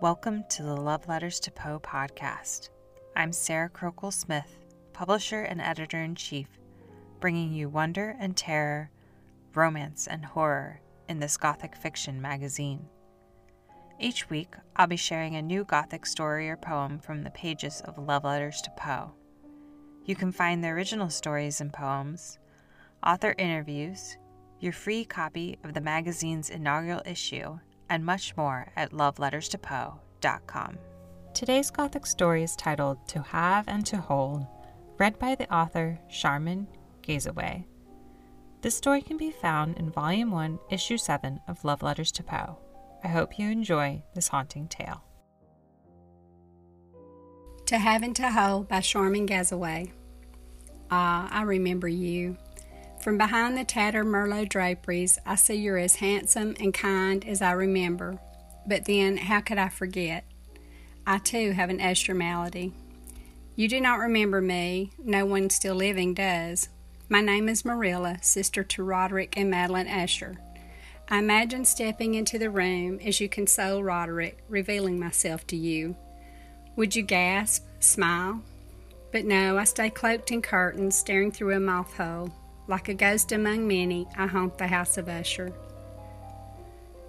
Welcome to the Love Letters to Poe podcast. I'm Sarah Crokel Smith, publisher and editor in chief, bringing you wonder and terror, romance and horror in this Gothic fiction magazine. Each week, I'll be sharing a new Gothic story or poem from the pages of Love Letters to Poe. You can find the original stories and poems, author interviews, your free copy of the magazine's inaugural issue, and much more at loveletterstopoe.com. Today's Gothic story is titled To Have and to Hold, read by the author Sharmin Gazaway. This story can be found in Volume 1, Issue 7 of Love Letters to Poe. I hope you enjoy this haunting tale. To Have and to Hold by Sharmin Gazaway. Ah, I remember you. From behind the tattered Merlot draperies, I see you're as handsome and kind as I remember. But then, how could I forget? I too have an Usher malady. You do not remember me, no one still living does. My name is Marilla, sister to Roderick and Madeline Usher. I imagine stepping into the room as you console Roderick, revealing myself to you. Would you gasp, smile? But no, I stay cloaked in curtains, staring through a moth hole. Like a ghost among many, I haunt the house of Usher.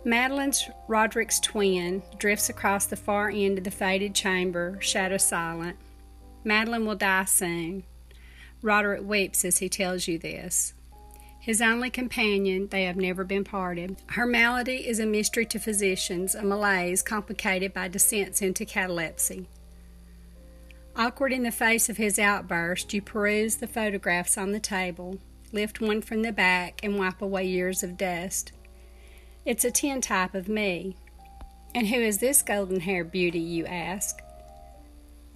Madeline's Roderick's twin drifts across the far end of the faded chamber, shadow silent. Madeline will die soon. Roderick weeps as he tells you this. His only companion, they have never been parted. Her malady is a mystery to physicians, a malaise complicated by descents into catalepsy. Awkward in the face of his outburst, you peruse the photographs on the table, lift one from the back, and wipe away years of dust. It's a tintype of me. And who is this golden haired beauty, you ask?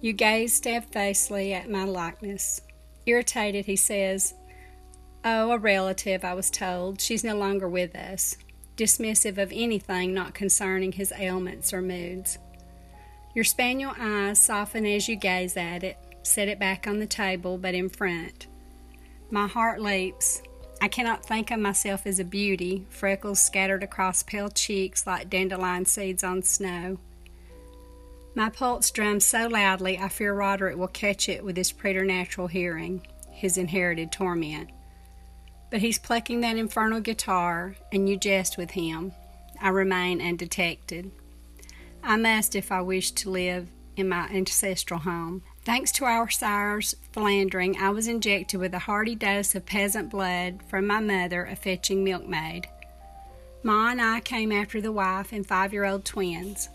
You gaze steadfastly at my likeness. Irritated, he says, Oh, a relative, I was told. She's no longer with us. Dismissive of anything not concerning his ailments or moods. Your spaniel eyes soften as you gaze at it, set it back on the table, but in front. My heart leaps. I cannot think of myself as a beauty, freckles scattered across pale cheeks like dandelion seeds on snow. My pulse drums so loudly I fear Roderick will catch it with his preternatural hearing, his inherited torment. But he's plucking that infernal guitar, and you jest with him. I remain undetected. I must if I wish to live in my ancestral home. Thanks to our sire's philandering, I was injected with a hearty dose of peasant blood from my mother, a fetching milkmaid. Ma and I came after the wife and five year old twins.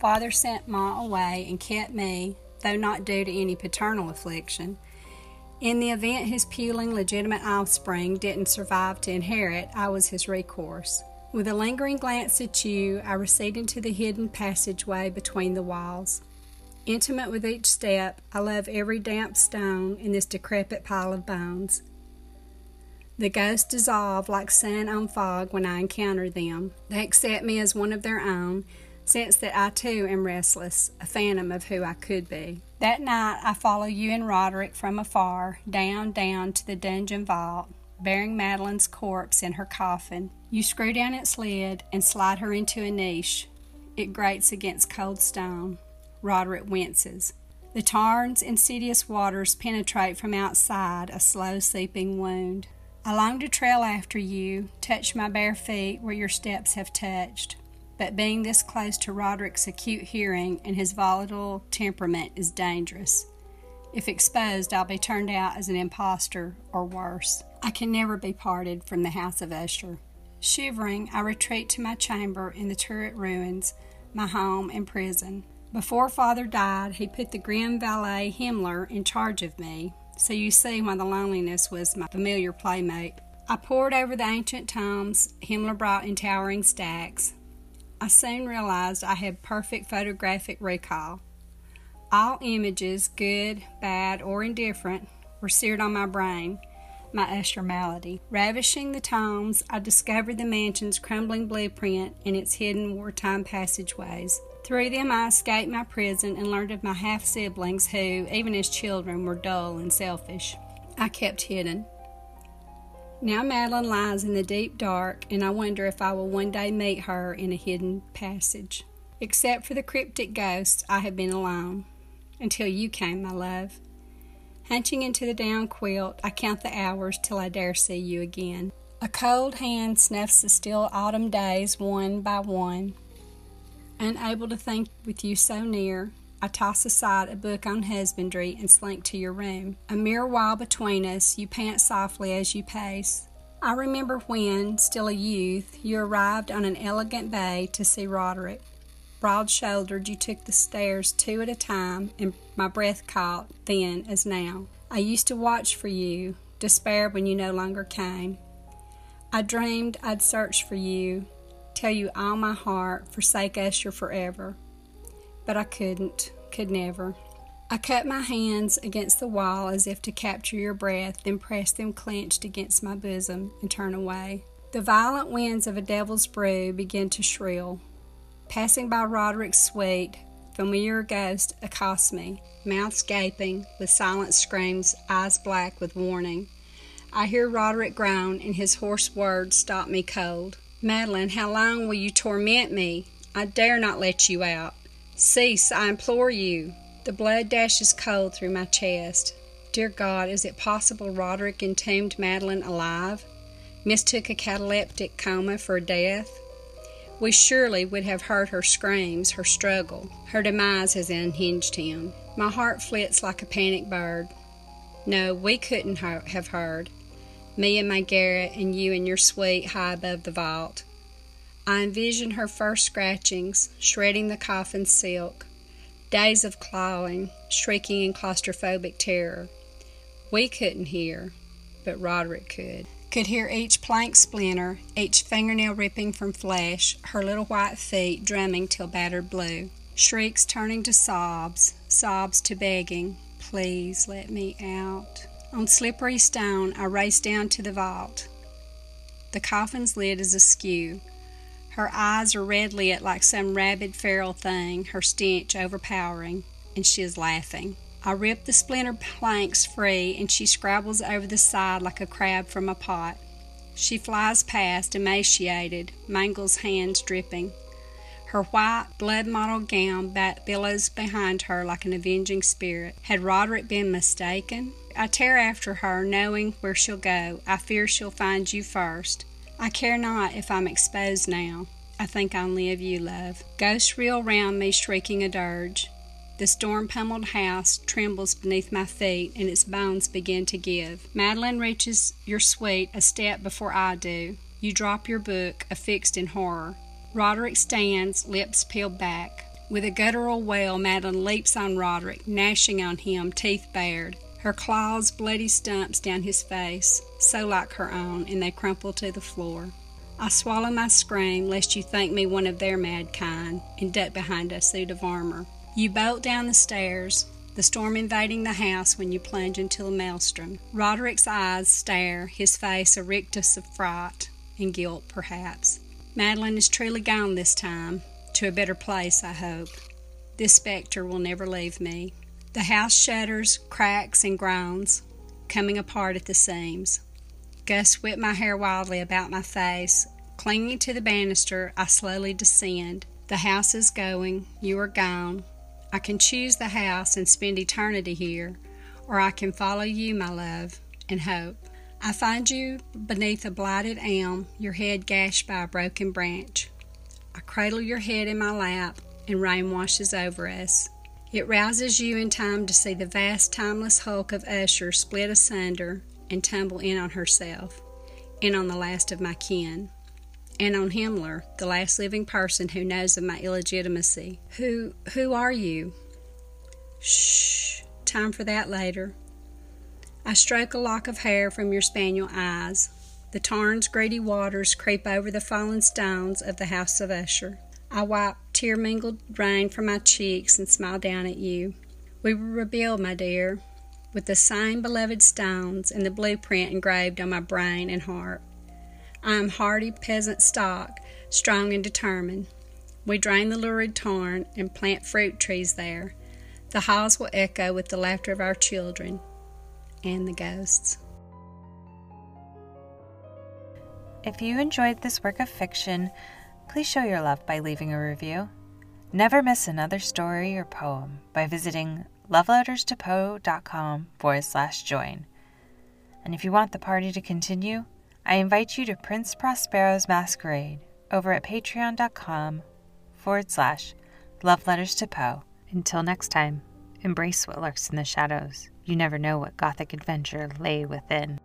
Father sent Ma away and kept me, though not due to any paternal affliction. In the event his puling legitimate offspring didn't survive to inherit, I was his recourse. With a lingering glance at you, I receded into the hidden passageway between the walls. Intimate with each step, I love every damp stone in this decrepit pile of bones. The ghosts dissolve like sun on fog when I encounter them. They accept me as one of their own, sense that I too am restless, a phantom of who I could be. That night I follow you and Roderick from afar, down, down to the dungeon vault, bearing Madeline's corpse in her coffin. You screw down its lid and slide her into a niche. It grates against cold stone. Roderick winces. The tarn's insidious waters penetrate from outside a slow seeping wound. I long to trail after you, touch my bare feet where your steps have touched. But being this close to Roderick's acute hearing and his volatile temperament is dangerous. If exposed, I'll be turned out as an impostor or worse. I can never be parted from the house of Usher. Shivering, I retreat to my chamber in the turret ruins, my home and prison. Before father died, he put the grim valet Himmler in charge of me, so you see why the loneliness was my familiar playmate. I pored over the ancient tomes Himmler brought in towering stacks. I soon realized I had perfect photographic recall. All images, good, bad, or indifferent, were seared on my brain, my Usher malady. Ravishing the tomes, I discovered the mansion's crumbling blueprint and its hidden wartime passageways. Through them, I escaped my prison and learned of my half siblings who, even as children, were dull and selfish. I kept hidden. Now Madeline lies in the deep dark, and I wonder if I will one day meet her in a hidden passage. Except for the cryptic ghosts, I have been alone. Until you came, my love. Hunching into the down quilt, I count the hours till I dare see you again. A cold hand snuffs the still autumn days one by one. Unable to think with you so near, I toss aside a book on husbandry and slink to your room. A mere while between us, you pant softly as you pace. I remember when, still a youth, you arrived on an elegant bay to see Roderick. Broad shouldered, you took the stairs two at a time, and my breath caught, then as now. I used to watch for you, despair when you no longer came. I dreamed I'd search for you, tell you all my heart, forsake Usher forever. But I couldn't, could never. I cut my hands against the wall as if to capture your breath, then press them clenched against my bosom and turn away. The violent winds of a devil's brew begin to shrill. Passing by Roderick's suite, familiar ghost accosts me, mouth gaping, with silent screams, eyes black with warning. I hear Roderick groan, and his hoarse words stop me cold. Madeline, how long will you torment me? I dare not let you out. Cease, I implore you. The blood dashes cold through my chest. Dear God, is it possible Roderick entombed Madeline alive? Mistook a cataleptic coma for death? We surely would have heard her screams, her struggle. Her demise has unhinged him. My heart flits like a panicked bird. No, we couldn't have heard. Me in my garret, and you in your suite high above the vault. I envision her first scratchings, shredding the coffin silk, Days of clawing, shrieking in claustrophobic terror. We couldn't hear, but Roderick could. Could hear each plank splinter, each fingernail ripping from flesh, her little white feet drumming till battered blue. Shrieks turning to sobs, sobs to begging, please let me out. On slippery stone, I race down to the vault. The coffin's lid is askew. Her eyes are red lit like some rabid feral thing, her stench overpowering, and she is laughing. I rip the splintered planks free, and she scrabbles over the side like a crab from a pot. She flies past, emaciated, Mangle's hands dripping. Her white, blood mottled gown billows behind her like an avenging spirit. Had Roderick been mistaken? I tear after her, knowing where she'll go. I fear she'll find you first. I care not if I'm exposed now. I think only of you, love. Ghosts reel round me, shrieking a dirge. The storm pummeled house trembles beneath my feet, and its bones begin to give. Madeline reaches your suite a step before I do. You drop your book, affixed in horror. Roderick stands, lips peeled back. With a guttural wail, Madeline leaps on Roderick, gnashing on him, teeth bared. Her claws bloody stumps down his face, so like her own, and they crumple to the floor. I swallow my scream, lest you think me one of their mad kind, and duck behind a suit of armor. You bolt down the stairs, the storm invading the house when you plunge into the maelstrom. Roderick's eyes stare, his face a rictus of fright and guilt, perhaps. Madeline is truly gone this time, to a better place, I hope. This spectre will never leave me. The house shudders, cracks, and groans, coming apart at the seams. Gus whip my hair wildly about my face. Clinging to the banister, I slowly descend. The house is going. You are gone. I can choose the house and spend eternity here, or I can follow you, my love, and hope. I find you beneath a blighted elm, your head gashed by a broken branch. I cradle your head in my lap, and rain washes over us. It rouses you in time to see the vast, timeless hulk of Usher split asunder and tumble in on herself, and on the last of my kin, and on Himmler, the last living person who knows of my illegitimacy. Who who are you? Shh, time for that later. I stroke a lock of hair from your spaniel eyes. The tarn's greedy waters creep over the fallen stones of the house of Usher. I wipe tear mingled rain from my cheeks and smile down at you. We will rebuild, my dear, with the same beloved stones and the blueprint engraved on my brain and heart. I am hardy peasant stock, strong and determined. We drain the lurid tarn and plant fruit trees there. The halls will echo with the laughter of our children and the ghosts. If you enjoyed this work of fiction, please show your love by leaving a review. Never miss another story or poem by visiting loveletterstopoe.com forward slash join. And if you want the party to continue, I invite you to Prince Prospero's Masquerade over at patreon.com forward slash love letters to Poe. Until next time, embrace what lurks in the shadows. You never know what gothic adventure lay within.